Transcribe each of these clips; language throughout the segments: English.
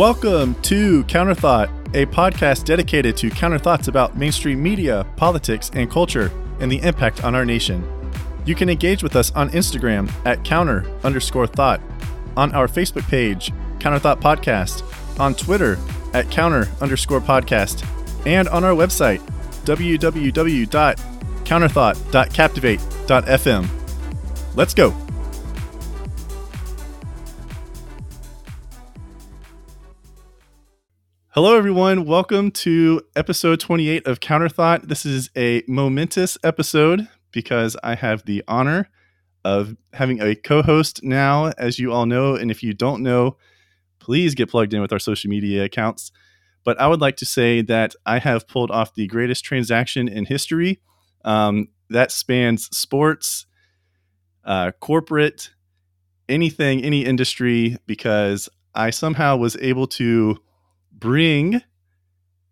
Welcome to Counterthought, a podcast dedicated to counter thoughts about mainstream media, politics, and culture, and the impact on our nation. You can engage with us on Instagram at counter underscore thought, on our Facebook page, Counterthought Podcast, on Twitter at counter underscore podcast, and on our website, www.counterthought.captivate.fm. Let's go. Hello, everyone. Welcome to episode 28 of Counterthought. This is a momentous episode because I have the honor of having a co host now, as you all know. And if you don't know, please get plugged in with our social media accounts. But I would like to say that I have pulled off the greatest transaction in history um, that spans sports, uh, corporate, anything, any industry, because I somehow was able to bring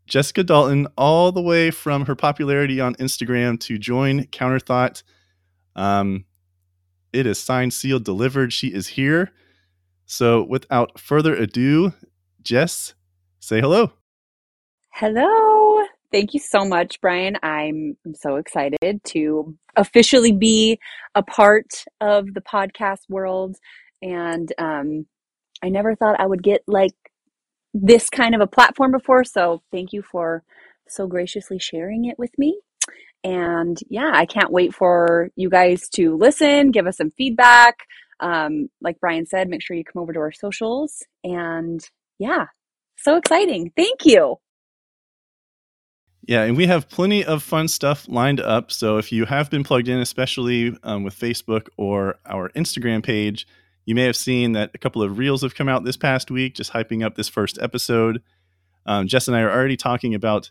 Jessica Dalton all the way from her popularity on Instagram to join Counterthought. Um, it is signed, sealed, delivered. She is here. So, without further ado, Jess, say hello. Hello. Thank you so much, Brian. I'm, I'm so excited to officially be a part of the podcast world. And um, I never thought I would get like this kind of a platform before. So thank you for so graciously sharing it with me. And yeah, I can't wait for you guys to listen, give us some feedback. Um, like Brian said, make sure you come over to our socials. And yeah, so exciting. Thank you. Yeah, and we have plenty of fun stuff lined up. So if you have been plugged in, especially um, with Facebook or our Instagram page, you may have seen that a couple of reels have come out this past week, just hyping up this first episode. Um, Jess and I are already talking about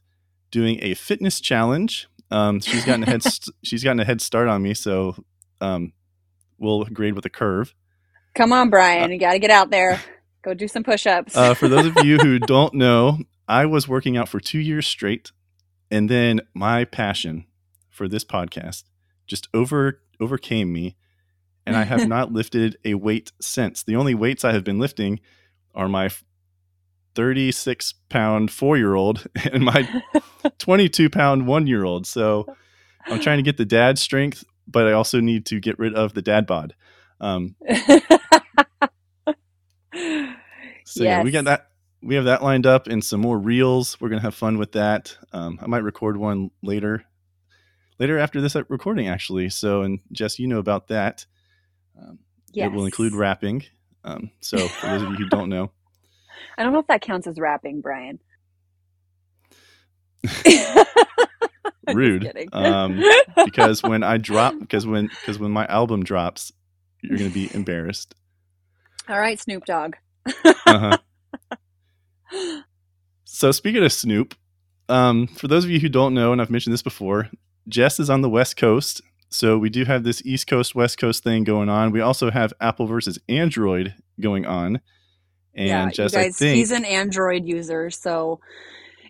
doing a fitness challenge. Um, she's gotten a head st- she's gotten a head start on me, so um, we'll grade with a curve. Come on, Brian, uh, you got to get out there. Go do some push-ups. uh, for those of you who don't know, I was working out for two years straight, and then my passion for this podcast just over overcame me and I have not lifted a weight since. The only weights I have been lifting are my 36 pound four year old and my 22 pound one year old. So I'm trying to get the dad strength, but I also need to get rid of the dad bod. Um, so yes. yeah, we got that. We have that lined up and some more reels. We're gonna have fun with that. Um, I might record one later, later after this recording actually. So, and Jess, you know about that. Um, yes. It will include rapping. Um, so for those of you who don't know, I don't know if that counts as rapping, Brian. Rude. Um, because when I drop, because when because when my album drops, you're going to be embarrassed. All right, Snoop Dogg. uh-huh. So speaking of Snoop, um, for those of you who don't know, and I've mentioned this before, Jess is on the West Coast, so we do have this East Coast West Coast thing going on. We also have Apple versus Android going on. And yeah, just you guys, think, he's an Android user, so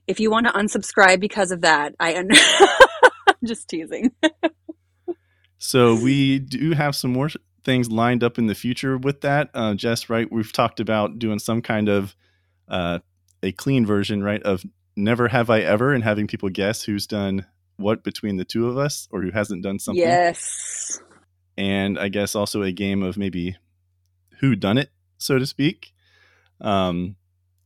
if you want to unsubscribe because of that, I am just teasing. so we do have some more things lined up in the future with that. Uh, Jess, right? We've talked about doing some kind of uh, a clean version, right, of Never Have I Ever, and having people guess who's done what between the two of us or who hasn't done something. Yes. And I guess also a game of maybe who done it, so to speak. Um,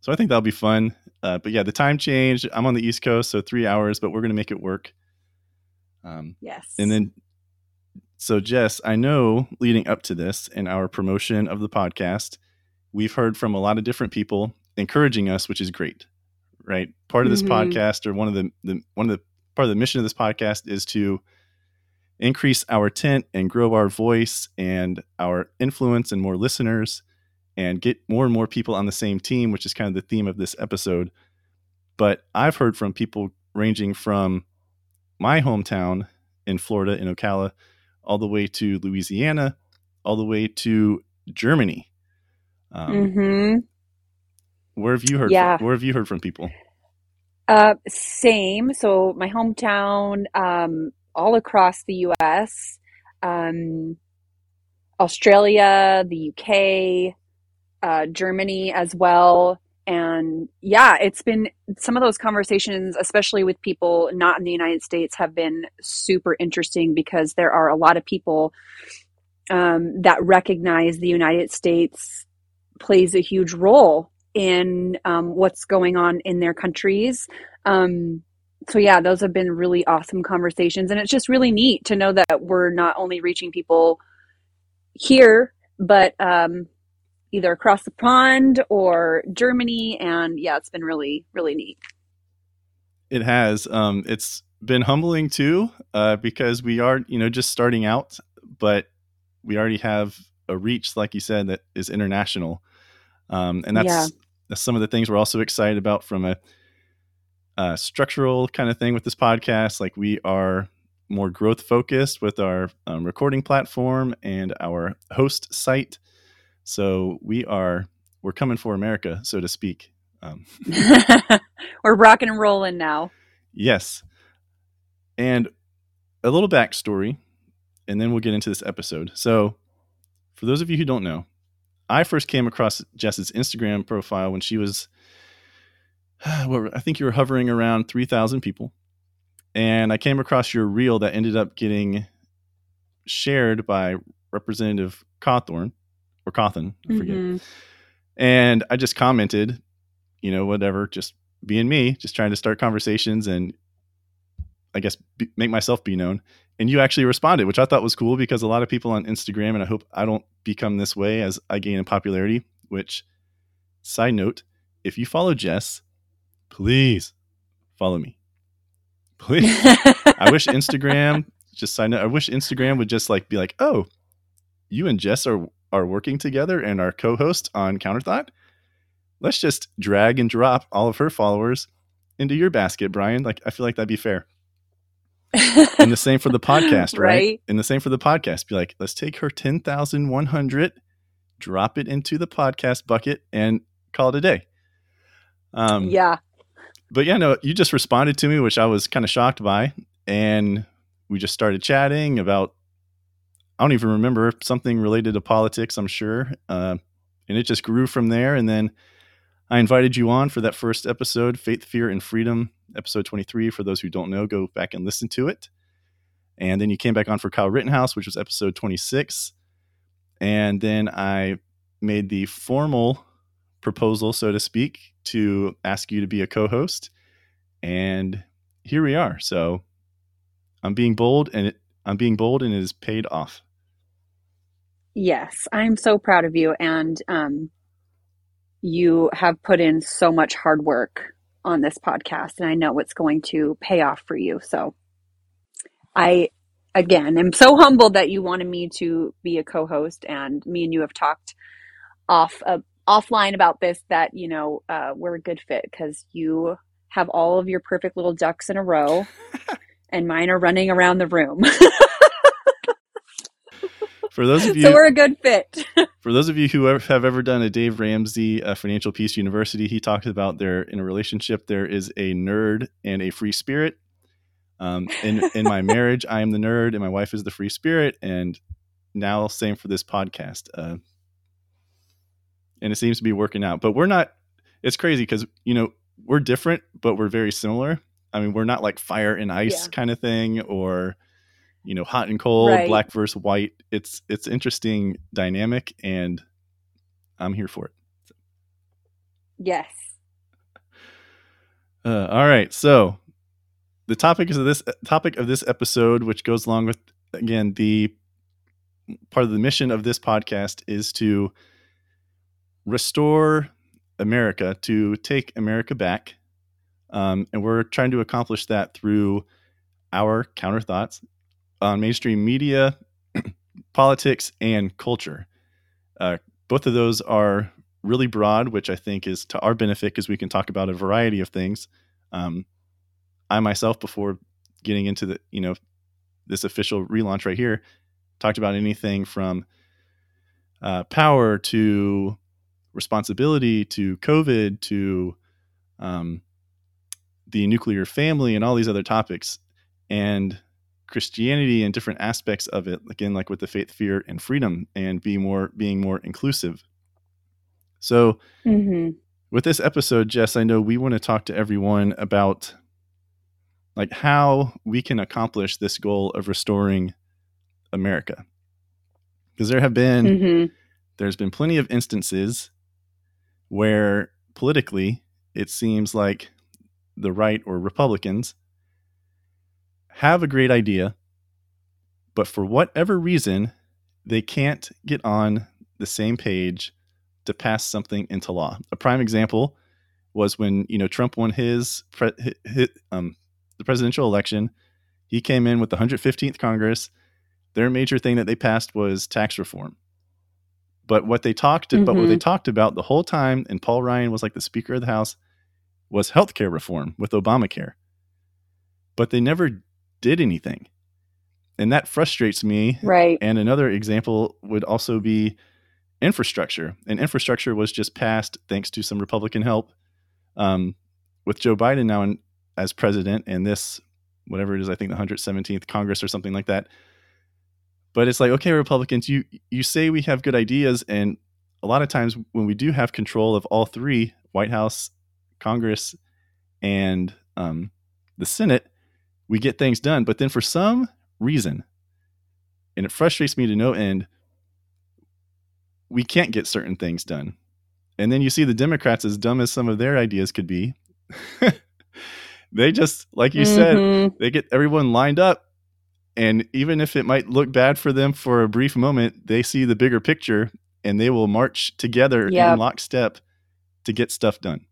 so I think that'll be fun. Uh, but yeah, the time change. I'm on the East Coast, so three hours, but we're gonna make it work. Um, yes. And then, so Jess, I know leading up to this in our promotion of the podcast, we've heard from a lot of different people encouraging us, which is great. Right. Part of this mm-hmm. podcast, or one of the, the one of the part of the mission of this podcast is to increase our tent and grow our voice and our influence and more listeners and get more and more people on the same team, which is kind of the theme of this episode. But I've heard from people ranging from my hometown in Florida, in Ocala, all the way to Louisiana, all the way to Germany. Um, mm-hmm. Where have you heard? Yeah. From, where have you heard from people? Uh, same. So my hometown, um, all across the U.S., um, Australia, the UK, uh, Germany as well, and yeah, it's been some of those conversations, especially with people not in the United States, have been super interesting because there are a lot of people um, that recognize the United States plays a huge role in um, what's going on in their countries. Um, so yeah, those have been really awesome conversations, and it's just really neat to know that we're not only reaching people here, but um, either across the pond or Germany. And yeah, it's been really, really neat. It has. Um, it's been humbling too, uh, because we are, you know, just starting out, but we already have a reach, like you said, that is international. Um, and that's, yeah. that's some of the things we're also excited about from a, a structural kind of thing with this podcast. Like we are more growth focused with our um, recording platform and our host site. So we are we're coming for America, so to speak. Um, we're rocking and rolling now. Yes, and a little backstory, and then we'll get into this episode. So, for those of you who don't know, I first came across Jess's Instagram profile when she was, well, I think you were hovering around three thousand people, and I came across your reel that ended up getting shared by Representative Cawthorn or Cawthon, I forget. Mm-hmm. And I just commented, you know, whatever, just being me, just trying to start conversations and I guess be, make myself be known. And you actually responded, which I thought was cool because a lot of people on Instagram, and I hope I don't become this way as I gain in popularity. Which, side note, if you follow Jess, please follow me. Please. I wish Instagram, just side note, I wish Instagram would just like be like, oh, you and Jess are are working together and our co-host on Counterthought, let's just drag and drop all of her followers into your basket, Brian. Like I feel like that'd be fair. And the same for the podcast, right? right? And the same for the podcast. Be like, let's take her 10,100, drop it into the podcast bucket and call it a day. Um, yeah. But yeah, no, you just responded to me, which I was kind of shocked by. And we just started chatting about I don't even remember something related to politics. I'm sure, uh, and it just grew from there. And then I invited you on for that first episode, Faith, Fear, and Freedom, episode 23. For those who don't know, go back and listen to it. And then you came back on for Kyle Rittenhouse, which was episode 26. And then I made the formal proposal, so to speak, to ask you to be a co host. And here we are. So I'm being bold and it, I'm being bold and it is paid off. Yes, I'm so proud of you. And um, you have put in so much hard work on this podcast, and I know it's going to pay off for you. So I, again, am so humbled that you wanted me to be a co host, and me and you have talked off uh, offline about this that, you know, uh, we're a good fit because you have all of your perfect little ducks in a row, and mine are running around the room. for those of you, so we're a good fit. for those of you who have ever done a Dave Ramsey uh, Financial Peace University, he talks about there in a relationship there is a nerd and a free spirit. Um, in in my marriage, I am the nerd and my wife is the free spirit, and now same for this podcast. Uh, and it seems to be working out. But we're not. It's crazy because you know we're different, but we're very similar. I mean, we're not like fire and ice yeah. kind of thing, or you know hot and cold right. black versus white it's it's interesting dynamic and i'm here for it so. yes uh, all right so the topic is of this topic of this episode which goes along with again the part of the mission of this podcast is to restore america to take america back um, and we're trying to accomplish that through our counter thoughts on mainstream media, politics, and culture. Uh, both of those are really broad, which I think is to our benefit because we can talk about a variety of things. Um, I myself, before getting into the you know this official relaunch right here, talked about anything from uh, power to responsibility to COVID to um, the nuclear family and all these other topics. And Christianity and different aspects of it, again, like with the faith, fear, and freedom, and be more being more inclusive. So, mm-hmm. with this episode, Jess, I know we want to talk to everyone about like how we can accomplish this goal of restoring America. Because there have been hmm there's been plenty of instances where politically it seems like the right or Republicans have a great idea, but for whatever reason, they can't get on the same page to pass something into law. A prime example was when you know Trump won his, pre- hi- hi- um, the presidential election. He came in with the 115th Congress. Their major thing that they passed was tax reform. But what they talked, but what they talked about the whole time, and Paul Ryan was like the Speaker of the House, was healthcare reform with Obamacare. But they never did anything, and that frustrates me Right. and another example would also be infrastructure. And infrastructure was just passed thanks to some Republican help um, with Joe Biden now in, as president and this, whatever it is, I think the 117th Congress or something like that. But it's like, okay, Republicans, you you say we have good ideas, and a lot of times when we do have control of all three, White House, Congress, and um, the Senate, we get things done. But then for some reason, and it frustrates me to no end, we can't get certain things done. And then you see the Democrats, as dumb as some of their ideas could be, they just, like you said, Mhm. they get everyone lined up. And even if it might look bad for them for a brief moment, they see the bigger picture and they will march together Yep. in lockstep to get stuff done.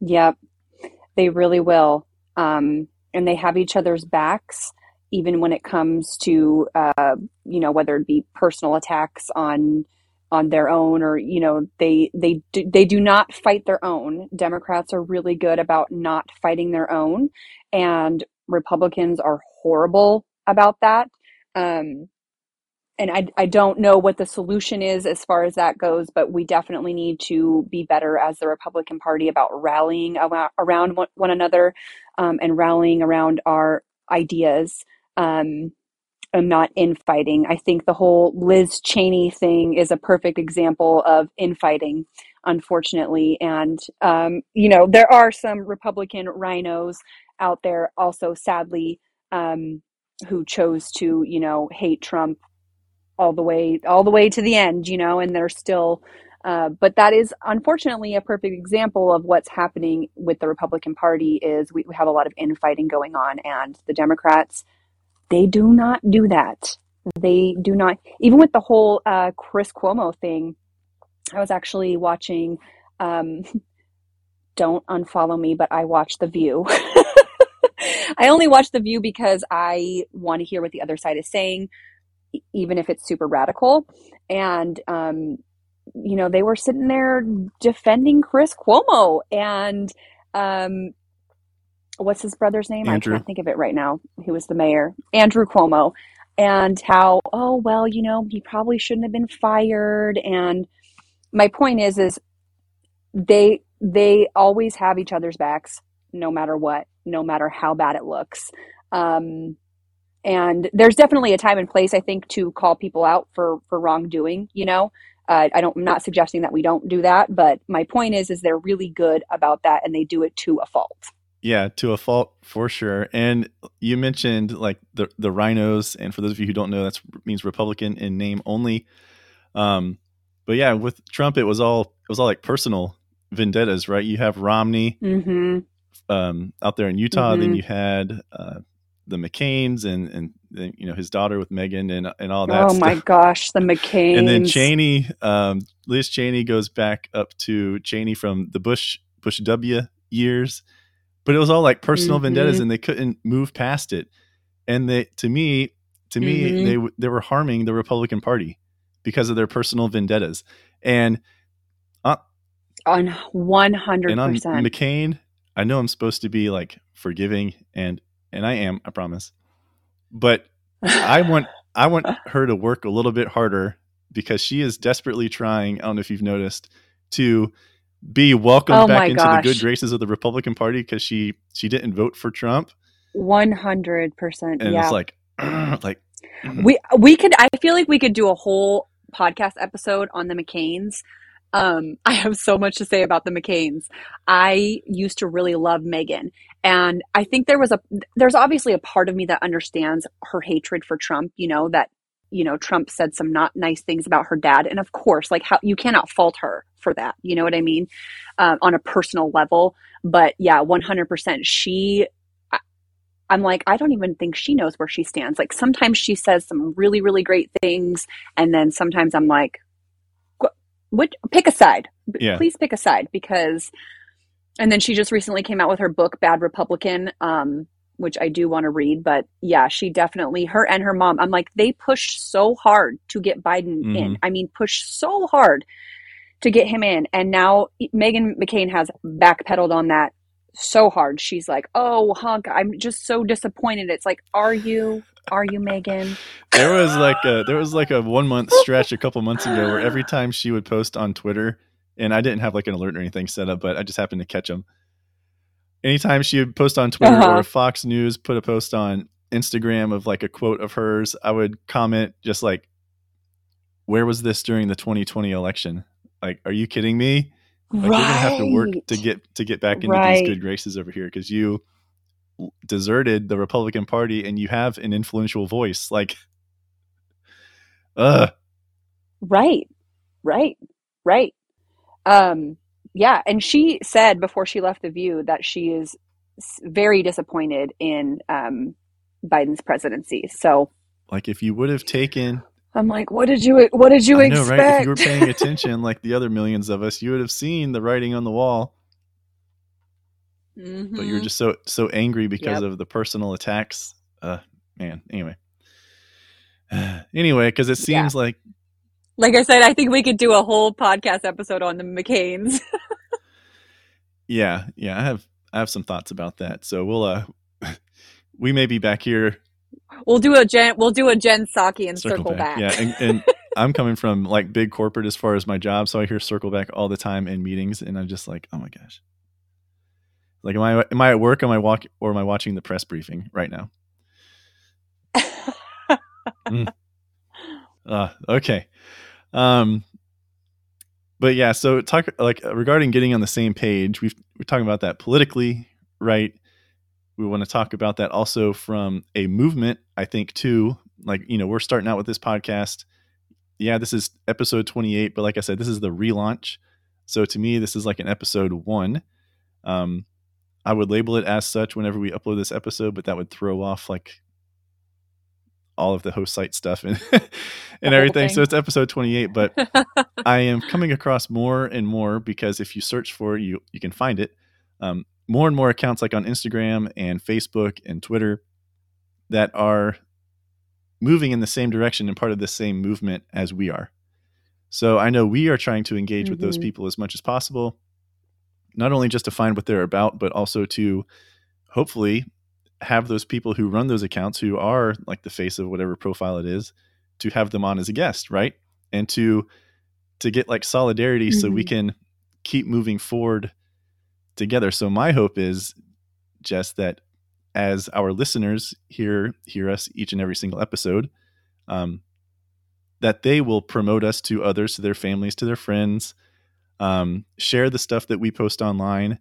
Yep, they really will. Um, and they have each other's backs, even when it comes to, uh, you know, whether it be personal attacks on on their own or you know they they do, they do not fight their own. Democrats are really good about not fighting their own, and Republicans are horrible about that. Um, and I, I don't know what the solution is as far as that goes, but we definitely need to be better as the Republican Party about rallying around, one another um, and rallying around our ideas um, and not infighting. I think the whole Liz Cheney thing is a perfect example of infighting, unfortunately. And, um, you know, there are some Republican RINOs out there also, sadly, um, who chose to, you know, hate Trump all the way all the way to the end you know and they're still uh, but that is unfortunately a perfect example of what's happening with the republican party is we, we have a lot of infighting going on and the democrats they do not do that. They do not even with the whole uh, chris cuomo thing i was actually watching um, don't unfollow me but i watch the view. I only watch the view because i want to hear what the other side is saying even if it's super radical. And, um, you know, they were sitting there defending Chris Cuomo and, um, what's his brother's name? Andrew. I can't think of it right now. He was the mayor, Andrew Cuomo, and how, oh, well, you know, he probably shouldn't have been fired. And my point is, is they, they always have each other's backs, no matter what, no matter how bad it looks. Um, and there's definitely a time and place i think to call people out for for wrongdoing you know uh, i don't i'm not suggesting that we don't do that but my point is is they're really good about that and they do it to a fault Yeah, to a fault for sure. And you mentioned like the the RINOs, and for those of you who don't know, that means Republican in name only. Um, but yeah, with Trump, it was all it was all like personal vendettas, right? You have Romney mm-hmm. um, out there in Utah, then Mhm. you had uh, the McCains, and and you know his daughter with Meghan, and and all that. oh stuff. my gosh the mccain And then Cheney, um, Liz Cheney goes back up to Cheney from the Bush Bush W years, but it was all like personal Mhm. vendettas, and they couldn't move past it. And they, to me, to me, Mhm. they they were harming the Republican Party because of their personal vendettas. And on 100% McCain, I know I'm supposed to be like forgiving, and and I am, I promise. But I want I want her to work a little bit harder because she is desperately trying. I don't know if you've noticed to be welcomed Oh back into the good graces of the Republican Party because she she didn't vote for Trump, 100% and yeah it's like like we we could i feel like we could do a whole podcast episode on the mccains Um, I have so much to say about the McCains. I used to really love Meghan, and I think there was a there's obviously a part of me that understands her hatred for Trump. You know that you know Trump said some not nice things about her dad, and of course, like how you cannot fault her for that. You know what I mean uh, on a personal level. But yeah, 100%. She I'm like, I don't even think she knows where she stands. Like sometimes she says some really, really great things, and then sometimes I'm like, what? Pick a side. Yeah. Please pick a side because. And then she just recently came out with her book, Bad Republican, um, which I do want to read. But yeah, she definitely her and her mom. I'm like, they pushed so hard to get Biden mm-hmm. in. I mean, pushed so hard to get him in, and now Meghan McCain has backpedaled on that so hard. She's like, "Oh, hunk, I'm just so disappointed." It's like, "Are you? Are you Meghan there was like a there was like a one month stretch a couple months ago where every time she would post on Twitter, and I didn't have like an alert or anything set up, but I just happened to catch them. Anytime she would post on Twitter uh-huh. or Fox News put a post on Instagram of like a quote of hers, I would comment just like, "Where was this during the 2020 election? Like, are you kidding me?" Like right. you're gonna have to work to get to get back into right. these good graces over here because you deserted the Republican Party and you have an influential voice. Like, uh, right, right, right. Um, yeah, and she said before she left the View that she is very disappointed in um, Biden's presidency. So, like, if you would have taken I'm like, what did you what did you I know. Right? If you were paying attention, like the other millions of us, you would have seen the writing on the wall. Mm-hmm. But you're mm-hmm. just so so angry because yep. of the personal attacks. Uh, man. Anyway, anyway, because it seems yeah. like, like I said, I think we could do a whole podcast episode on the McCains. yeah, yeah, I have I have some thoughts about that. So we'll uh, we may be back here We'll do a Jen. We'll do a Jen Psaki and circle, circle back. back. Yeah, and, and I'm coming from like big corporate as far as my job, so I hear circle back all the time in meetings, and I'm just like, oh my gosh. Like, am I am I at work? Am I walk or am I watching the press briefing right now? mm. uh, okay. Um, but yeah, so talk like regarding getting on the same page. We've we're talking about that politically, right? we want to talk about that also from a movement i think too like you know we're starting out with this podcast yeah this is episode 28 but like i said this is the relaunch so to me this is like an episode one um i would label it as such whenever we upload this episode but that would throw off like all of the host site stuff and and everything so it's episode 28 but i am coming across more and more because if you search for it you you can find it um, more and more accounts like on Instagram and Facebook and Twitter that are moving in the same direction and part of the same movement as we are. So I know we are trying to engage mm-hmm. with those mm-hmm. people as much as possible, not only just to find what they're about, but also to hopefully have those people who run those accounts who are like the face of whatever profile it is to have them on as a guest, right? And to to get like solidarity mm-hmm. so we mm-hmm. can keep moving forward together. So my hope is just that as our listeners hear hear us each and every single episode, um, that they will promote us to others, to their families, to their friends, um, share the stuff that we post online,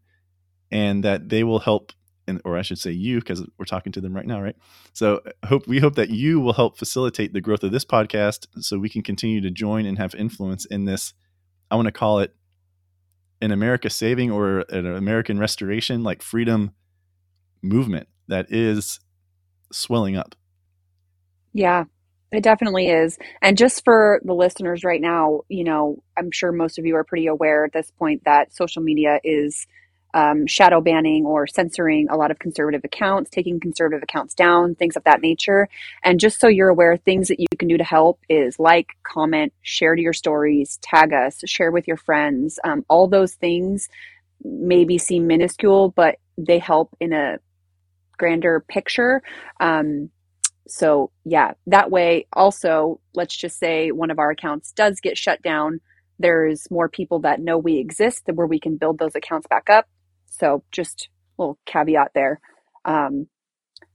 and that they will help. And, or I should say you, because we're talking to them right now, right? So uh, hope we hope that you will help facilitate the growth of this podcast, so we can continue to join and have influence in this. I want to call it an America saving or an American restoration, like freedom movement that is swelling up. Yeah, it definitely is. And just for the listeners right now, you know, I'm sure most of you are pretty aware at this point that social media is um, shadow banning or censoring a lot of conservative accounts, taking conservative accounts down, things of that nature. And just so you're aware, things that you can do to help is like, comment, share to your stories, tag us, share with your friends. Um, all those things maybe seem minuscule, but they help in a grander picture. Um, so, yeah, that way, also, let's just say one of our accounts does get shut down. There's more people that know we exist where we can build those accounts back up so just a little caveat there. Um,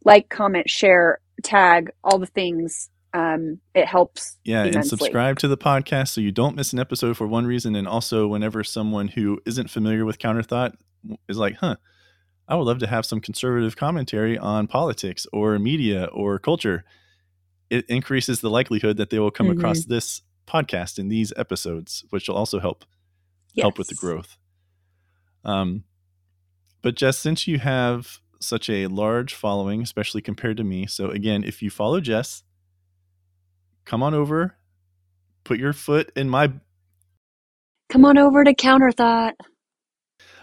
like, comment, share, tag, all the things um, it helps. Yeah, immensely. and subscribe to the podcast so you don't miss an episode for one reason. And also, whenever someone who isn't familiar with Counterthought is like, huh, I would love to have some conservative commentary on politics or media or culture, it increases the likelihood that they will come Mhm. across this podcast in these episodes, which will also help help with the growth. Um, but Jess, since you have such a large following, especially compared to me, so again, if you follow Jess, come on over, put your foot in my Come on over to Counterthought.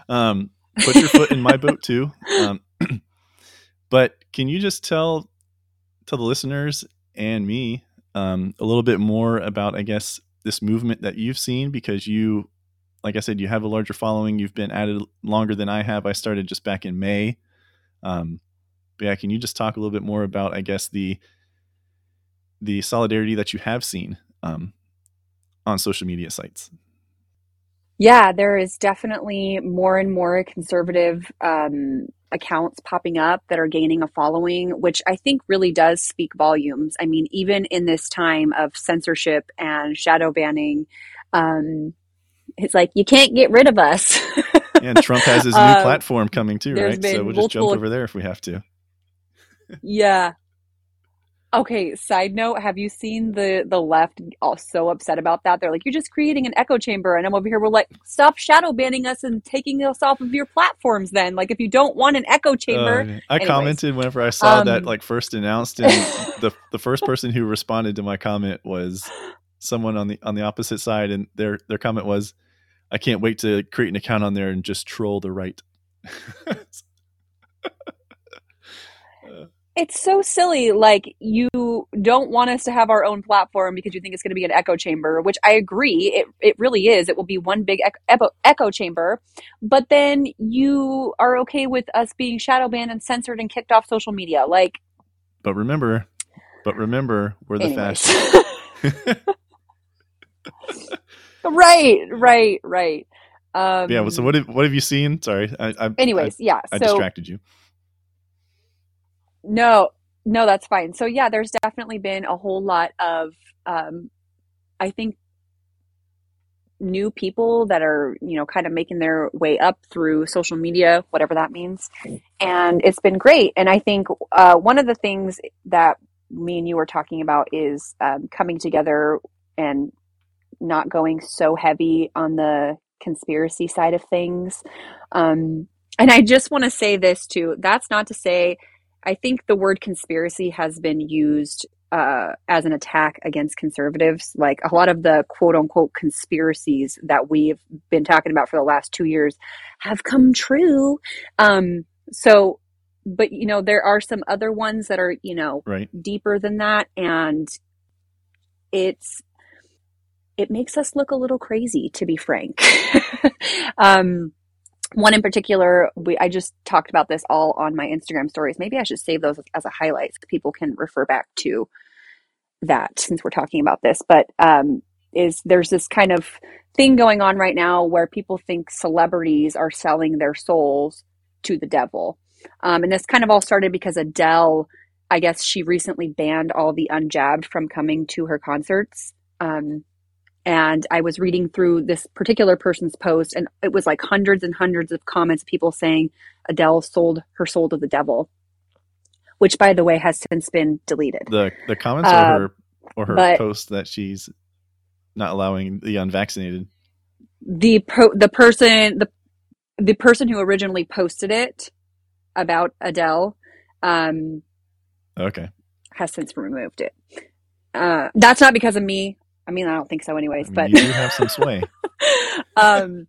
um, put your foot in my boat too. Um, but can you just tell tell the listeners and me um, a little bit more about, I guess, this movement that you've seen because you, like I said, you have a larger following. You've been at it longer than I have. I started just back in May. Um, but yeah, can you just talk a little bit more about, I guess, the the solidarity that you have seen um, on social media sites? Yeah, there is definitely more and more conservative um, accounts popping up that are gaining a following, which I think really does speak volumes. I mean, even in this time of censorship and shadow banning, um, it's like you can't get rid of us. And Trump has his new Um, platform coming too, right? So we'll just jump over there if we have to. yeah. Okay, side note, have you seen the the left all so upset about that? They're like, you're just creating an echo chamber. And I'm over here, we're like, stop shadow banning us and taking us off of your platforms then. Like if you don't want an echo chamber, Uh, I Anyways. commented whenever I saw that Um, like first announced, and the the first person who responded to my comment was someone on the on the opposite side, and their their comment was, "I can't wait to create an account on there and just troll the right." it's so silly. Like you don't want us to have our own platform because you think it's going to be an echo chamber, which I agree. It it really is. It will be one big echo, echo chamber. But then you are okay with us being shadow banned and censored and kicked off social media. Like, but remember, but remember, we're the anyways. right, right, right. Um, yeah. So what have what have you seen? Sorry, I, I anyways, yeah. I, I so distracted you. No, no, that's fine. So yeah, there's definitely been a whole lot of um I think new people that are, you know, kind of making their way up through social media, whatever that means. And it's been great. And I think uh one of the things that me and you were talking about is um, coming together and not going so heavy on the conspiracy side of things. Um, and I just want to say this too. That's not to say I think the word conspiracy has been used uh, as an attack against conservatives. Like a lot of the quote unquote conspiracies that we've been talking about for the last two years have come true. Um, so, but you know, there are some other ones that are, you know, Right. deeper than that. And it's, it makes us look a little crazy, to be frank. um, one in particular, we, I just talked about this all on my Instagram stories. Maybe I should save those as a highlight so people can refer back to that since we're talking about this. But um, is there's this kind of thing going on right now where people think celebrities are selling their souls to the devil, um, and this kind of all started because Adele, I guess she recently banned all the unjabbed from coming to her concerts. Um, and I was reading through this particular person's post, and it was like hundreds and hundreds of comments, of people saying Adele sold her soul to the devil, which, by the way, has since been deleted. The the comments Uh, or her or her but- post that she's not allowing the unvaccinated. the po- the person the the person who originally posted it about Adele um, Okay. has since removed it. Uh, that's not because of me. I mean, I don't think so, I anyways. mean, but you have some sway. um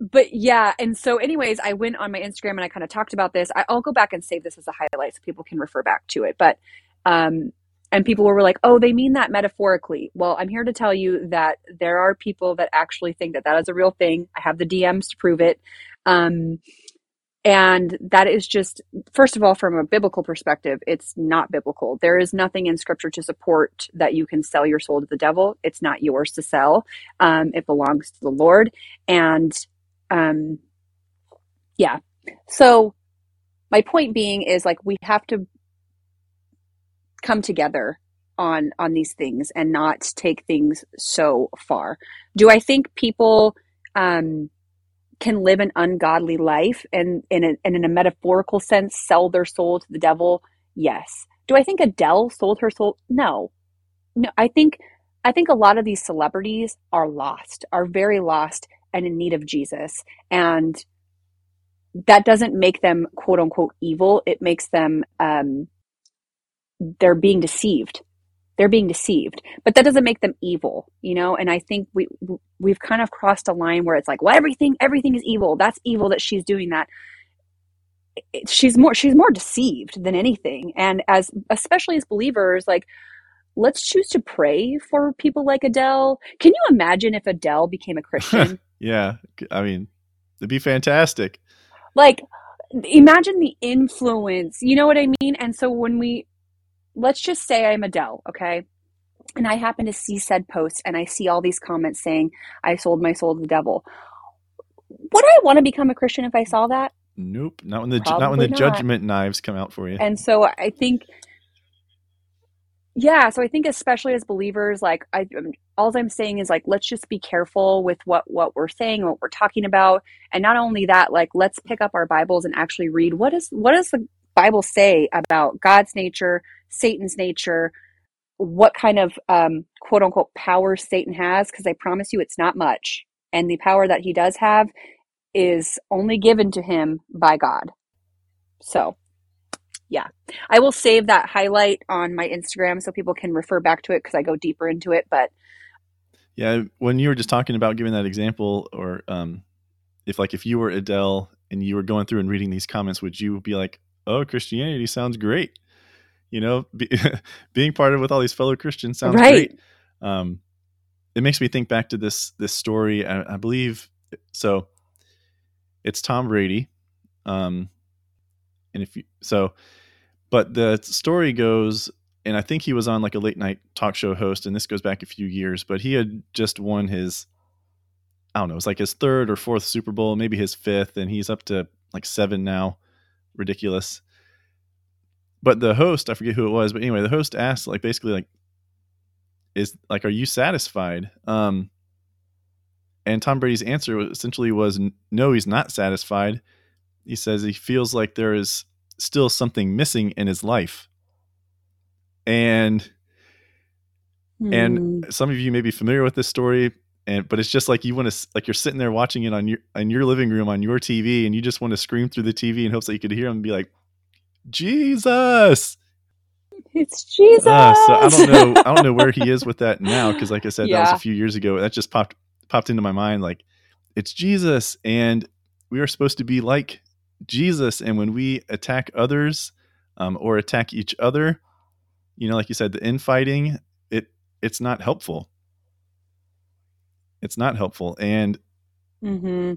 but yeah and so anyways i went on my instagram and i kind of talked about this I, i'll go back and save this as a highlight so people can refer back to it but um and people were like oh they mean that metaphorically well i'm here to tell you that there are people that actually think that that is a real thing i have the dms to prove it um and that is just first of all from a biblical perspective it's not biblical. There is nothing in scripture to support that you can sell your soul to the devil. It's not yours to sell. Um, it belongs to the lord. And um, yeah. So my point being is like we have to come together on on these things and not take things so far. Do I think people um, can live an ungodly life and, in a, and in a metaphorical sense, sell their soul to the devil? Yes. Do I think Adele sold her soul? No. No, I think I think a lot of these celebrities are lost, are very lost and in need of Jesus. And that doesn't make them quote unquote evil. It makes them um, they're being deceived they're being deceived. But that doesn't make them evil you know? And i think we we've kind of crossed a line where it's like well everything everything is evil. That's evil that she's doing that. She's more she's more deceived than anything. And as especially as believers like let's choose to pray for people like adele. Can you imagine if adele became a christian? Yeah. I mean it'd be fantastic. Like imagine the influence. You know what i mean? And so when we let's just say I'm Adele, okay? And I happen to see said post and I see all these comments saying, I sold my soul to the devil. Would I want to become a Christian if I saw that? Nope. Not when the Probably not when the not. judgment knives come out for you. And so I think yeah, so I think especially as believers, like I, um, all I'm saying is like let's just be careful with what what we're saying, what we're talking about, and not only that, like let's pick up our Bibles and actually read what is what does the Bible say about God's nature, Satan's nature, what kind of um, quote unquote power Satan has, because I promise you it's not much. And the power that he does have is only given to him by God. So, yeah, I will save that highlight on my Instagram so people can refer back to it because I go deeper into it. But yeah, when you were just talking about giving that example, or um, if like if you were Adele and you were going through and reading these comments, would you be like, "Oh, Christianity sounds great"? you know, be, being part of with all these fellow Christians sounds right. great. Um, it makes me think back to this this story. I, I believe so. It's Tom Brady, um, and if you so, but the story goes, and I think he was on like a late night talk show host, and this goes back a few years, but he had just won his, I don't know, it was like his third or fourth Super Bowl, maybe his fifth, and he's up to like seven now, ridiculous but the host, I forget who it was, but anyway, the host asked like basically like is like are you satisfied? Um and Tom Brady's answer essentially was no, he's not satisfied. He says he feels like there is still something missing in his life. And and hmm. some of you may be familiar with this story and but it's just like you want to like you're sitting there watching it on your in your living room on your TV and you just want to scream through the TV in hopes that you could hear him and be like Jesus. It's Jesus. Uh, so I don't know. I don't know where he is with that now because, like I said, yeah. that was a few years ago. That just popped popped into my mind. Like it's Jesus, and we are supposed to be like Jesus. And when we attack others um, or attack each other, you know, like you said, the infighting, it it's not helpful. It's not helpful, and mm-hmm.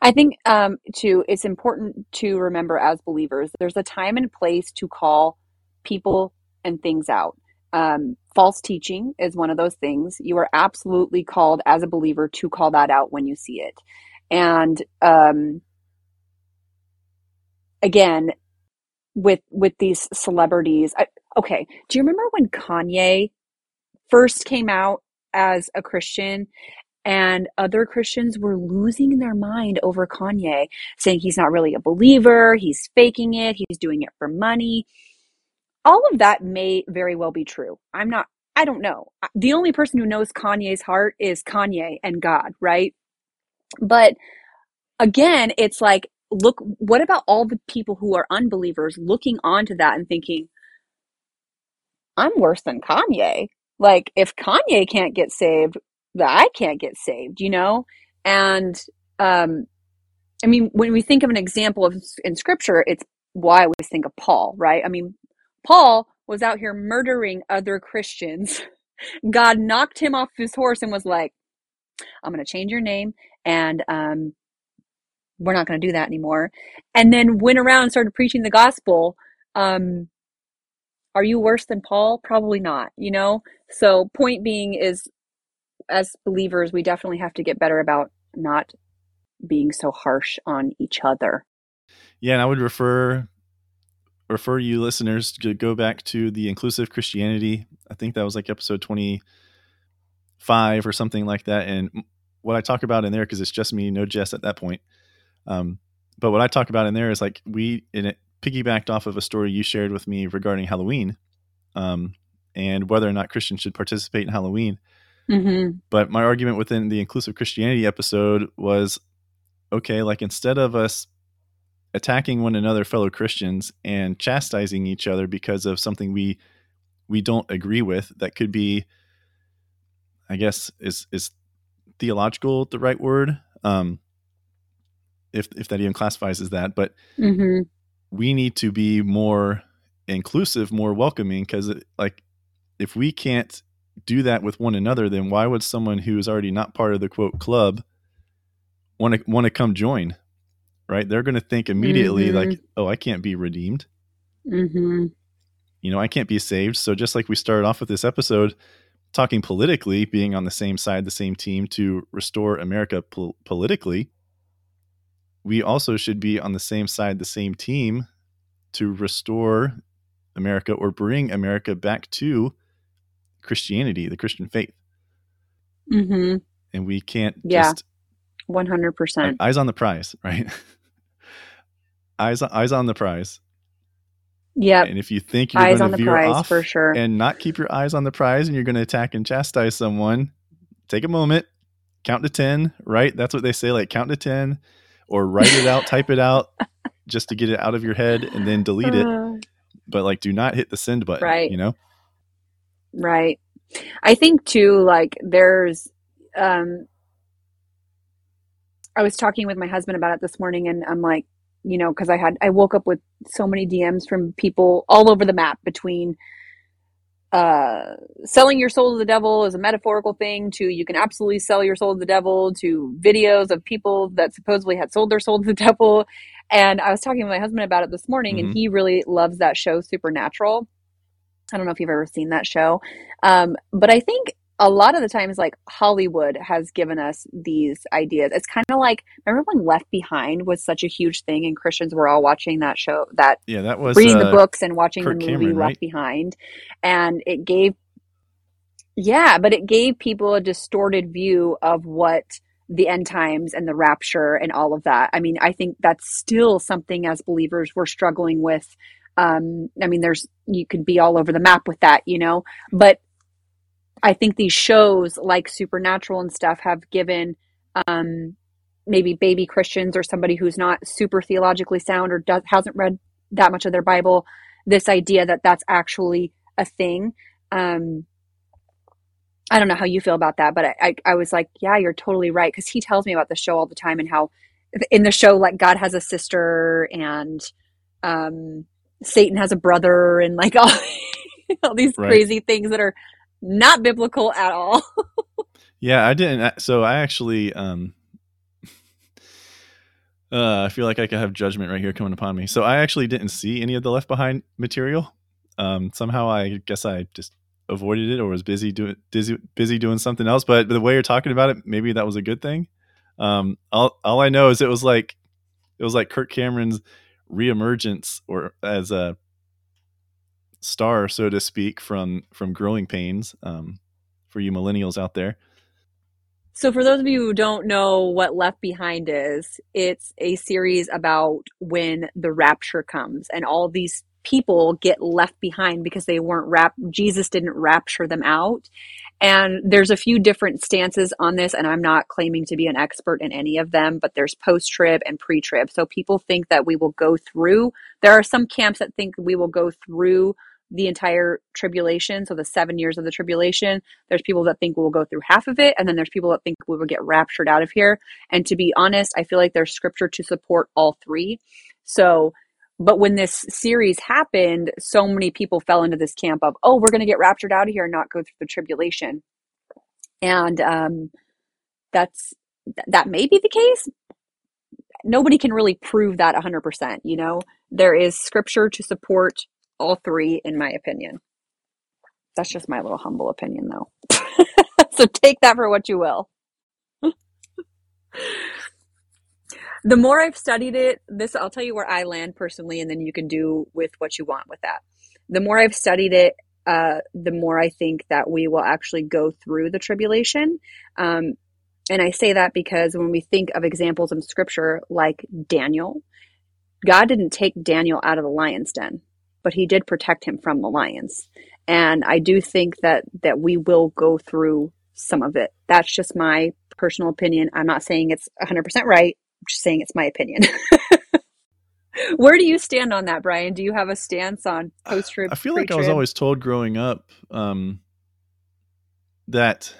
I think um, too, it's important to remember as believers, there's a time and place to call people and things out. Um, false teaching is one of those things. You are absolutely called as a believer to call that out when you see it. And um, again, with with these celebrities, I, okay. Do you remember when Kanye first came out as a Christian and other Christians were losing their mind over Kanye, saying he's not really a believer, he's faking it, he's doing it for money. All of that may very well be true. I'm not, I don't know. The only person who knows Kanye's heart is Kanye and God, right? But again, it's like, look, what about all the people who are unbelievers looking onto that and thinking, I'm worse than Kanye? Like, if Kanye can't get saved, that I can't get saved, you know? And um, I mean, when we think of an example of in scripture, it's why I always think of Paul, right? I mean, Paul was out here murdering other Christians. God knocked him off his horse and was like, I'm going to change your name and um, we're not going to do that anymore. And then went around and started preaching the gospel. Um, are you worse than Paul? Probably not, you know? So, point being is as believers, we definitely have to get better about not being so harsh on each other. Yeah, and I would refer refer you listeners to go back to the inclusive Christianity. I think that was like episode 25 or something like that. And what I talk about in there, because it's just me, no Jess at that point. Um, but what I talk about in there is like we, in it piggybacked off of a story you shared with me regarding Halloween um, and whether or not Christians should participate in Halloween. Mm-hmm. But my argument within the inclusive Christianity episode was okay, like instead of us attacking one another, fellow Christians, and chastising each other because of something we we don't agree with, that could be, I guess, is is theological the right word? Um, if if that even classifies as that, but Mm-hmm. we need to be more inclusive, more welcoming, because like if we can't do that with one another, then why would someone who is already not part of the quote club want to want to come join? Right? They're going to think immediately Mhm. like, "Oh, I can't be redeemed. Mm-hmm. You know, I can't be saved." So just like we started off with this episode talking politically, being on the same side, the same team to restore America pol- politically, we also should be on the same side, the same team to restore America or bring America back to Christianity, the Christian faith. Mm-hmm. And we can't Yeah. just One hundred like, percent. eyes on the prize, right? eyes eyes on the prize. Yeah. And if you think you're Eyes going on to the veer prize off for sure. and not keep your eyes on the prize and you're going to attack and chastise someone, take a moment, count to 10, right? That's what they say like count to 10 or write it out, type it out just to get it out of your head and then delete it. Uh, But like do not hit the send button, Right. you know? Right. I think too, like there's um I was talking with my husband about it this morning and I'm like, you know, because I had I woke up with so many DMs from people all over the map between uh selling your soul to the devil is a metaphorical thing to you can absolutely sell your soul to the devil to videos of people that supposedly had sold their soul to the devil and i was talking with my husband about it this morning and Mhm. he really loves that show supernatural i don't know if you've ever seen that show um, but i think a lot of the times like hollywood has given us these ideas it's kind of like remember when left behind was such a huge thing and christians were all watching that show that Yeah, that was reading uh, the books and watching Kirk the movie Cameron, Left right? Behind, and it gave, yeah, but it gave people a distorted view of what the end times and the rapture and all of that. I mean, I think that's still something as believers we're struggling with. Um, I mean, there's you could be all over the map with that, you know, but I think these shows like Supernatural and stuff have given um, maybe baby Christians or somebody who's not super theologically sound or does, hasn't read that much of their Bible this idea that that's actually a thing. Um, I don't know how you feel about that, but I, I, I was like, yeah, you're totally right. Cause he tells me about the show all the time and how in the show, like God has a sister and, um, Satan has a brother and like all, all these Right. crazy things that are not biblical at all. Yeah, I didn't. So I actually, um, uh, I feel like I could have judgment right here coming upon me. So I actually didn't see any of the Left Behind material. Um, somehow I guess I just avoided it or was busy doing busy, busy doing something else. But the way you're talking about it, maybe that was a good thing. Um, all all I know is it was like it was like Kirk Cameron's reemergence or as a star, so to speak, from from Growing Pains. Um, for you millennials out there. So, for those of you who don't know what Left Behind is, it's a series about when the rapture comes and all these people get left behind because they weren't rap Jesus didn't rapture them out. And there's a few different stances on this, and I'm not claiming to be an expert in any of them, but there's post trib and pre trib. So people think that we will go through. There are some camps that think we will go through the entire tribulation, so the seven years of the tribulation. There's people that think we'll go through half of it, and then there's people that think we will get raptured out of here. And to be honest, I feel like there's scripture to support all three. So, but when this series happened, so many people fell into this camp of, oh, we're going to get raptured out of here and not go through the tribulation. And um, that's that may be the case. Nobody can really prove that 100%. You know, there is scripture to support all three, in my opinion. That's just my little humble opinion, though. so take that for what you will. the more I've studied it, this I'll tell you where I land personally, and then you can do with what you want with that. The more I've studied it, uh, the more I think that we will actually go through the tribulation. Um, and I say that because when we think of examples in scripture like Daniel, God didn't take Daniel out of the lion's den, but he did protect him from the lions. And I do think that that we will go through some of it. That's just my personal opinion. I'm not saying it's 100% right. Just saying it's my opinion. Where do you stand on that, Brian? Do you have a stance on post trib? I feel like I was always told growing up um, that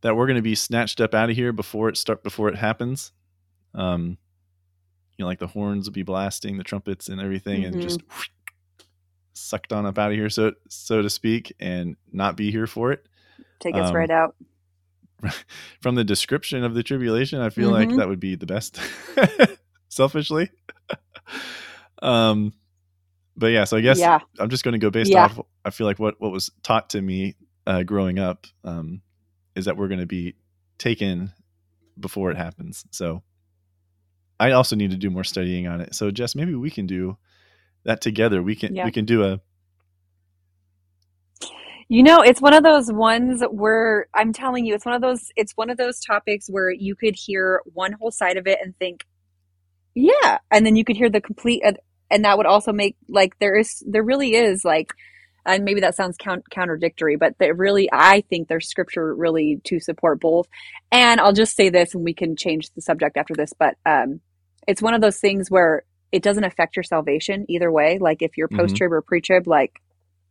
that we're going to be snatched up out of here before it start before it happens. Um, you know, like the horns will be blasting, the trumpets and everything, mm-hmm. and just whoosh, sucked on up out of here, so so to speak, and not be here for it. Take us um, right out. From the description of the tribulation, I feel mm-hmm. like that would be the best. selfishly. um, but yeah, so I guess yeah. I'm just going to go based yeah. off. I feel like what what was taught to me uh, growing up um, is that we're going to be taken before it happens. So I also need to do more studying on it. So Jess, maybe we can do that together. We can yeah. we can do a you know, it's one of those ones where I'm telling you, it's one of those it's one of those topics where you could hear one whole side of it and think, yeah, and then you could hear the complete, and that would also make like there is there really is like, and maybe that sounds count, contradictory, but there really I think there's scripture really to support both. And I'll just say this, and we can change the subject after this, but um, it's one of those things where it doesn't affect your salvation either way. Like if you're post trib mm-hmm. or pre trib, like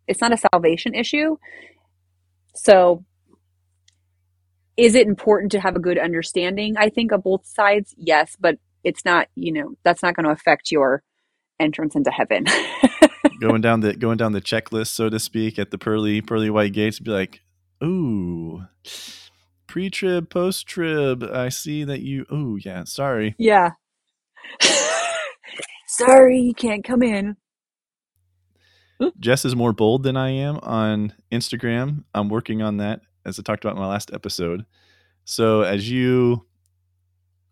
it's not a salvation issue. So is it important to have a good understanding i think of both sides? Yes but it's not you know that's not going to affect your entrance into heaven. Going down the going down the checklist so to speak at the pearly pearly white gates be like ooh pre-trib post-trib i see that you oh yeah sorry. Yeah. Sorry you can't come in jess is more bold than i am on instagram i'm working on that as i talked about in my last episode so as you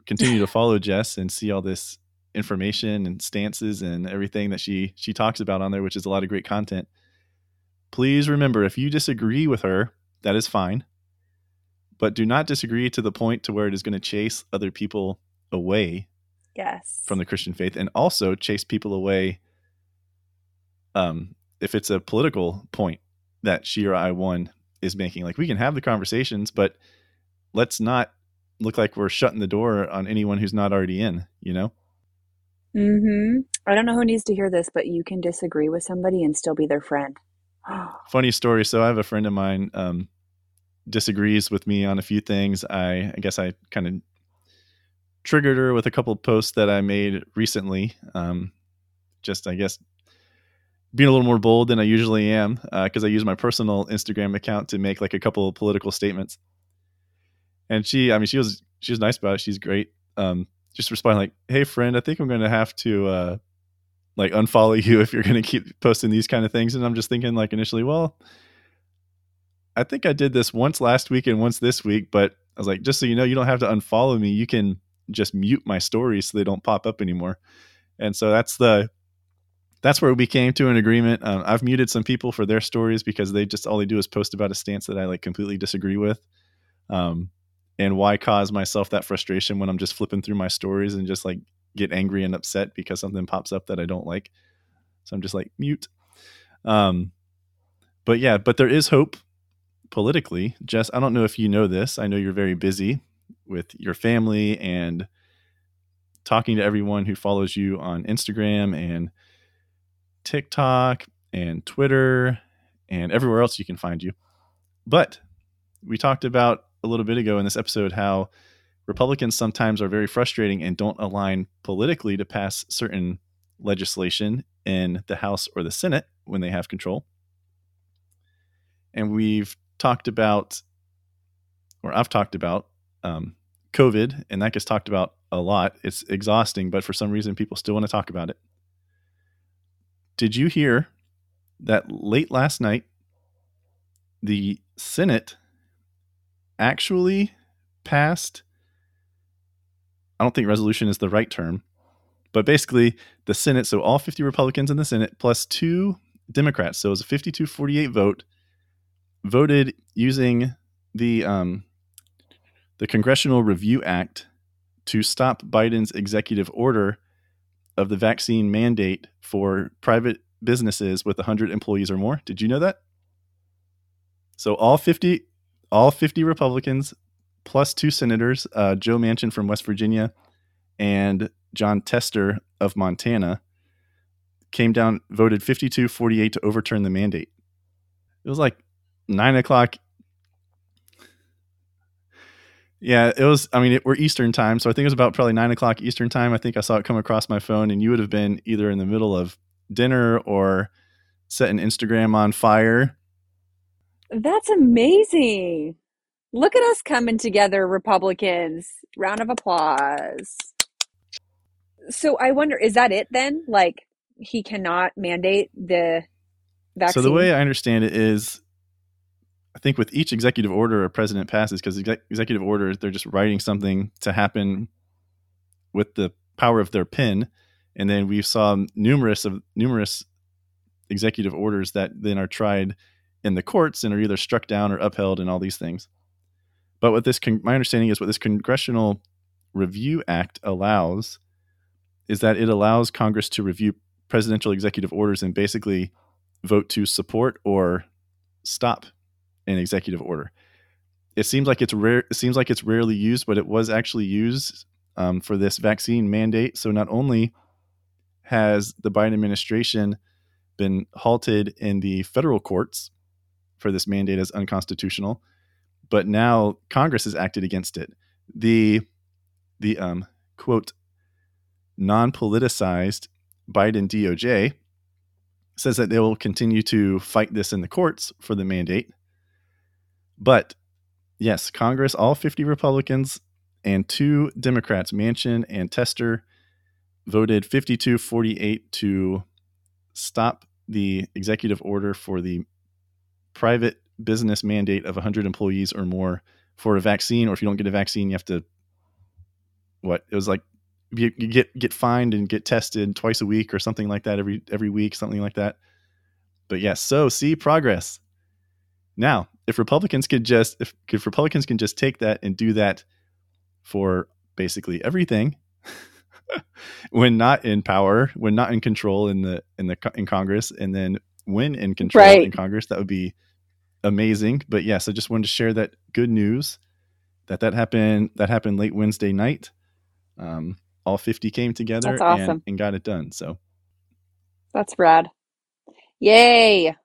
continue to follow Jess and see all this information and stances and everything that she she talks about on there, which is a lot of great content. Please remember if you disagree with her, that is fine. But do not disagree to the point to where it is going to chase other people away yes from the Christian faith and also chase people away um if it's a political point that she or I one is making. Like we can have the conversations, but let's not look like we're shutting the door on anyone who's not already in, you know? Mm-hmm. I don't know who needs to hear this, but you can disagree with somebody and still be their friend. Funny story. So I have a friend of mine um, disagrees with me on a few things. I, I guess I kind of triggered her with a couple posts that I made recently. Um, just, I guess, being a little more bold than I usually am because uh, I use my personal Instagram account to make like a couple of political statements. And she i mean she was she was nice about it. She's great. Um just responding like hey friend i think i'm gonna have to uh like unfollow you if you're gonna keep posting these kind of things. And i'm just thinking like initially well i think i did this once last week and once this week but i was like just so you know you don't have to unfollow me. You can just mute my stories so they don't pop up anymore. And so that's the that's where we came to an agreement um, i've muted some people for their stories because they just all they do is post about a stance that i like completely disagree with um, and why cause myself that frustration when I'm just flipping through my stories and just like get angry and upset because something pops up that I don't like. So I'm just like mute. Um, but yeah, but there is hope politically. Jess, I don't know if you know this. I know you're very busy with your family and talking to everyone who follows you on Instagram and TikTok and Twitter and everywhere else you can find you. But we talked about a little bit ago in this episode how Republicans sometimes are very frustrating and don't align politically to pass certain legislation in the House or the Senate when they have control. And we've talked about, or I've talked about, um, COVID, and that gets talked about a lot. It's exhausting, but for some reason, people still want to talk about it. Did you hear that late last night, the Senate actually passed I don't think resolution is the right term, but basically the Senate, so all 50 Republicans in the Senate plus two Democrats, so it was a 52 48 vote, voted using the um, the Congressional Review Act to stop Biden's executive order of the vaccine mandate for private businesses with 100 employees or more. Did you know that? So all 50 all 50 Republicans plus two senators, uh, Joe Manchin from West Virginia and Jon Tester of Montana, came down, voted 52 48 to overturn the mandate. It was like nine o'clock. Yeah, it was. I mean, it, we're Eastern time, so I think it was about probably nine o'clock Eastern time. I think I saw it come across my phone, and you would have been either in the middle of dinner or setting Instagram on fire. That's amazing. Look at us coming together, Republicans. Round of applause. So I wonder, is that it then? Like he cannot mandate the vaccine? So the way I understand it is I think with each executive order a president passes, because executive orders, they're just writing something to happen with the power of their pen. And then we saw numerous of numerous executive orders that then are tried in the courts and are either struck down or upheld and all these things. But what this, con- my understanding is what this Congressional Review Act allows is that it allows Congress to review presidential executive orders and basically vote to support or stop an executive order. It seems like it's rare. It seems like it's rarely used, but it was actually used um, for this vaccine mandate. So not only has the Biden administration been halted in the federal courts for this mandate as unconstitutional, but now Congress has acted against it. The the um, quote non politicized Biden DOJ says that they will continue to fight this in the courts for the mandate. But yes, Congress, all 50 Republicans and two Democrats, Manchin and Tester, voted 52 48 to stop the executive order for the private business mandate of 100 employees or more for a vaccine. Or if you don't get a vaccine, you have to, what? It was like you, you get get fined and get tested twice a week or something like that every every week, something like that. But yes, so see progress. Now, if Republicans could just if, if Republicans can just take that and do that for basically everything when not in power, when not in control in the in the in Congress, and then when in control right. in Congress, that would be amazing. But yes, I just wanted to share that good news that that happened that happened late Wednesday night. Um, all 50 came together awesome. and, and got it done. So that's rad. Yay.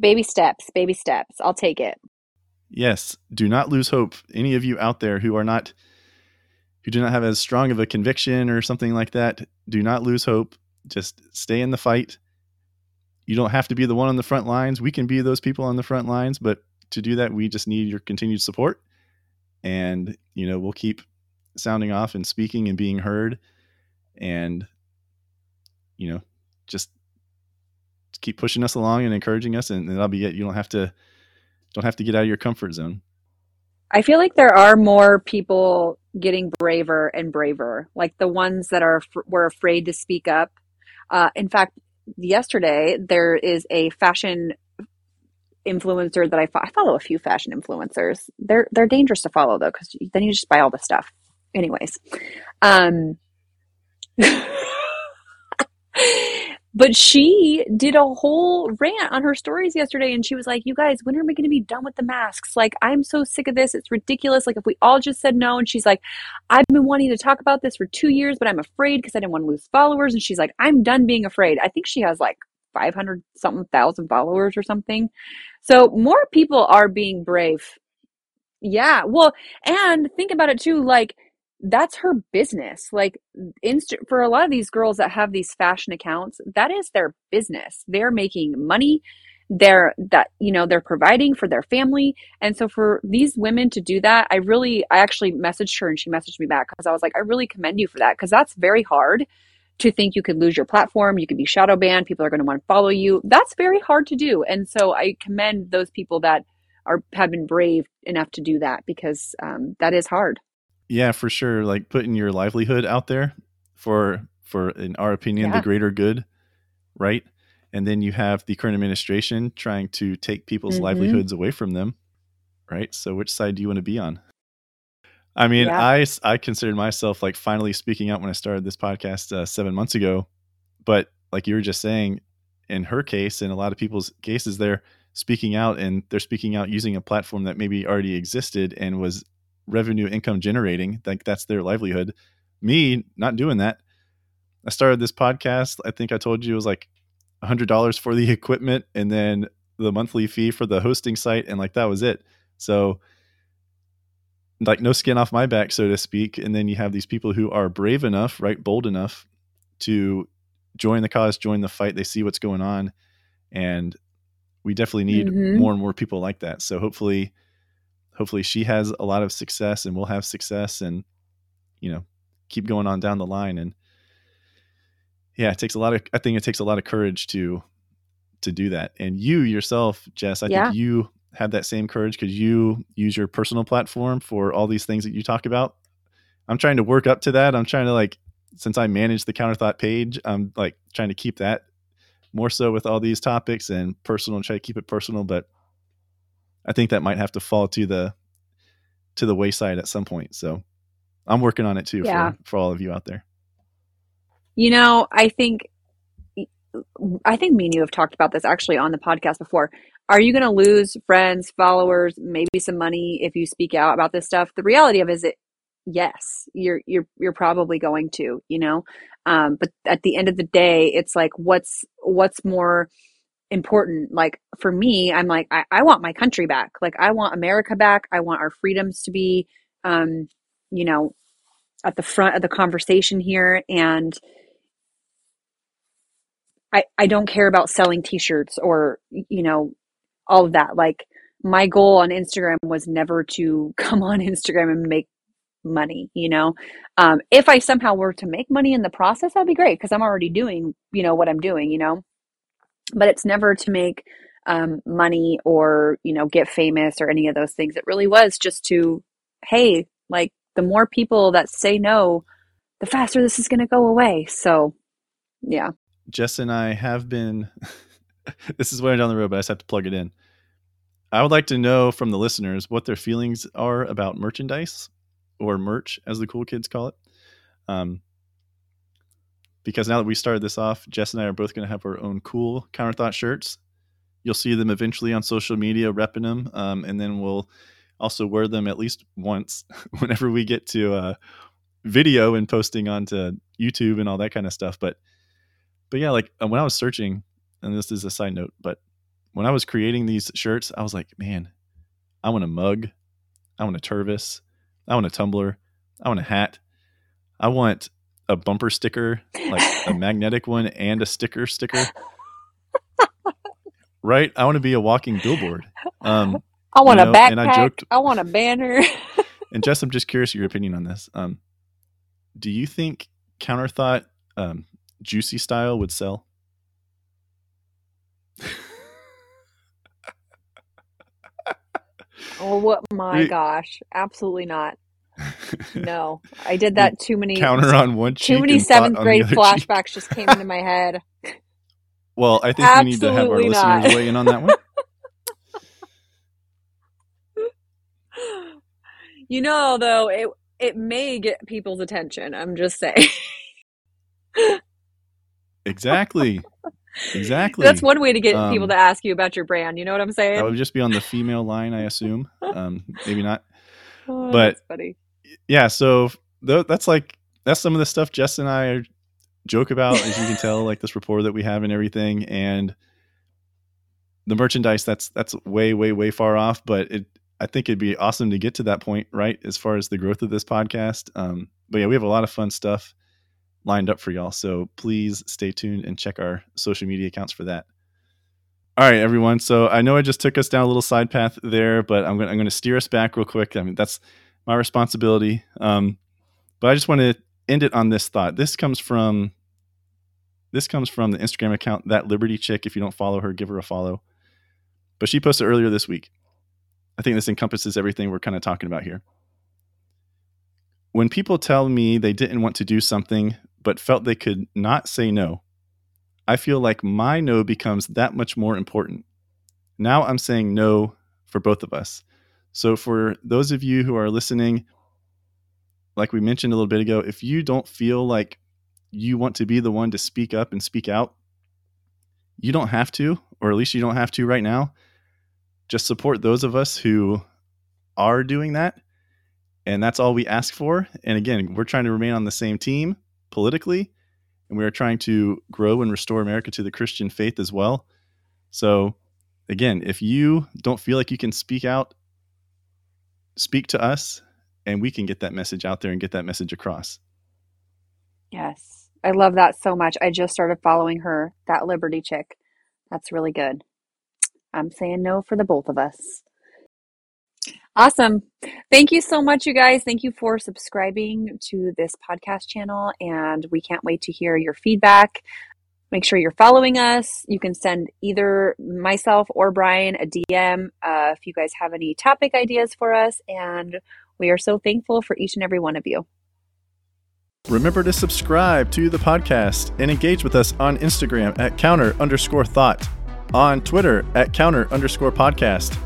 Baby steps, baby steps. I'll take it. Yes. Do not lose hope. Any of you out there who are not, who do not have as strong of a conviction or something like that, do not lose hope. Just stay in the fight. You don't have to be the one on the front lines. We can be those people on the front lines, but to do that, we just need your continued support. And, you know, we'll keep sounding off and speaking and being heard and you know just keep pushing us along and encouraging us and that'll be it. You don't have to don't have to get out of your comfort zone. I feel like there are more people getting braver and braver like the ones that are were afraid to speak up. Uh, in fact yesterday there is a fashion influencer that I, fo- I follow a few fashion influencers. They're they're dangerous to follow though because then you just buy all the stuff. Anyways um but she did a whole rant on her stories yesterday and she was like you guys when are we going to be done with the masks? Like i'm so sick of this. It's ridiculous. Like if we all just said no and she's like i've been wanting to talk about this for two years but i'm afraid because i didn't want to lose followers and she's like i'm done being afraid. I think she has like 500 something thousand followers or something. So more people are being brave. Yeah. Well and think about it too like that's her business. Like inst- for a lot of these girls that have these fashion accounts, that is their business. They're making money. They're that, you know, they're providing for their family. And so for these women to do that, I really, I actually messaged her and she messaged me back because I was like, I really commend you for that because that's very hard to think you could lose your platform. You could be shadow banned. People are going to want to follow you. That's very hard to do. And so I commend those people that are have been brave enough to do that because um, that is hard. Yeah, for sure. Like putting your livelihood out there for for in our opinion Yeah. the greater good, right? And then you have the current administration trying to take people's Mhm. livelihoods away from them, right? So which side do you want to be on? I mean, Yeah. I considered myself like finally speaking out when I started this podcast uh, seven months ago, but like you were just saying, in her case, in a lot of people's cases, they're speaking out and they're speaking out using a platform that maybe already existed and was revenue income generating. Like that's their livelihood. Me not doing that. I started this podcast. I think I told you it was like a hundred dollars for the equipment and then the monthly fee for the hosting site, and like that was it. So like no skin off my back, so to speak. And then you have these people who are brave enough, right, bold enough to join the cause, join the fight. They see what's going on, and we definitely need Mhm. more and more people like that. So hopefully, hopefully she has a lot of success, and we'll have success, and you know, keep going on down the line. And yeah, it takes a lot of. I think it takes a lot of courage to to do that. And you yourself, Jess, I Yeah. think you have that same courage because you use your personal platform for all these things that you talk about. I'm trying to work up to that. I'm trying to like since I manage the counterthought page, I'm like trying to keep that more so with all these topics and personal and try to keep it personal, but I think that might have to fall to the to the wayside at some point. So I'm working on it too Yeah. for, for all of you out there. You know, I think I think me and you have talked about this actually on the podcast before. Are you going to lose friends, followers, maybe some money if you speak out about this stuff? The reality of it is it yes, you're you're you're probably going to, you know. Um, but at the end of the day, it's like what's what's more important. Like for me i'm like I, I want my country back. Like i want america back. I want our freedoms to be um you know at the front of the conversation here. And I, I don't care about selling t-shirts or you know all of that. Like my goal on instagram was never to come on instagram and make money you know? Um, if i somehow were to make money in the process that'd be great because i'm already doing you know what i'm doing you know but it's never to make um, money or you know get famous or any of those things it really was just to hey like the more people that say no the faster this is going to go away so yeah Jess and I have been. this is way down the road, but I just have to plug it in. I would like to know from the listeners what their feelings are about merchandise or merch, as the cool kids call it. Um, because now that we started this off, Jess and I are both going to have our own cool counterthought shirts. You'll see them eventually on social media, repping them, um, and then we'll also wear them at least once whenever we get to uh, video and posting onto YouTube and all that kind of stuff. But but yeah, like uh, when I was searching, and this is a side note, but when I was creating these shirts, I was like, man, I want a mug, I want a Tervis, I want a tumbler, I want a hat, I want a bumper sticker, like a magnetic one and a sticker sticker. right? I want to be a walking billboard. Um, I want You a know, backpack. and I I, want a banner. and Jess, I'm just curious your opinion on this. Um, do you think counterthought um, juicy style would sell? oh, what? My We- gosh, absolutely not. No, I did that too many. Counter on one cheek. Too many seventh grade other cheek. flashbacks just came into my head. Well, I think we need to have our Absolutely listeners weigh in on that one. You know, though, it it may get people's attention. I'm just saying. Exactly. Exactly. That's one way to get Um, people to ask you about your brand. You know what I'm saying? That would just be on the female line, I assume. Um, maybe not. Oh, but- that's funny. Yeah. So th- that's like that's some of the stuff Jess and I are joke about, as you can tell, like this rapport that we have and everything, and the merchandise. That's that's way, way, way far off. But it, I think it'd be awesome to get to that point, right? As far as the growth of this podcast. Um, but yeah, we have a lot of fun stuff lined up for y'all. So please stay tuned and check our social media accounts for that. All right, everyone. So I know I just took us down a little side path there, but I'm going I'm going to steer us back real quick. I mean, that's my responsibility. Um, but I just want to end it on this thought. This comes from this comes from the Instagram account that Liberty Chick. If you don't follow her, give her a follow. But she posted earlier this week. I think this encompasses everything we're kind of talking about here. when people tell me they didn't want to do something but felt they could not say no, I feel like my no becomes that much more important. Now I'm saying no for both of us. So, for those of you who are listening, like we mentioned a little bit ago, if you don't feel like you want to be the one to speak up and speak out, you don't have to, or at least you don't have to right now. Just support those of us who are doing that. And that's all we ask for. And again, we're trying to remain on the same team politically, and we are trying to grow and restore America to the Christian faith as well. So, again, if you don't feel like you can speak out, speak to us, and we can get that message out there and get that message across. Yes. I love that so much. I just started following her, that Liberty chick. That's really good. I'm saying no for the both of us. Awesome. Thank you so much, you guys. Thank you for subscribing to this podcast channel, and we can't wait to hear your feedback. Make sure you're following us. You can send either myself or Brian a DM uh, if you guys have any topic ideas for us, and we are so thankful for each and every one of you. Remember to subscribe to the podcast and engage with us on Instagram at counter underscore thought, on Twitter at counter underscore podcast,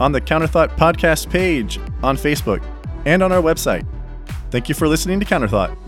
on the Counter Thought podcast page on Facebook, and on our website. Thank you for listening to Counter Thought.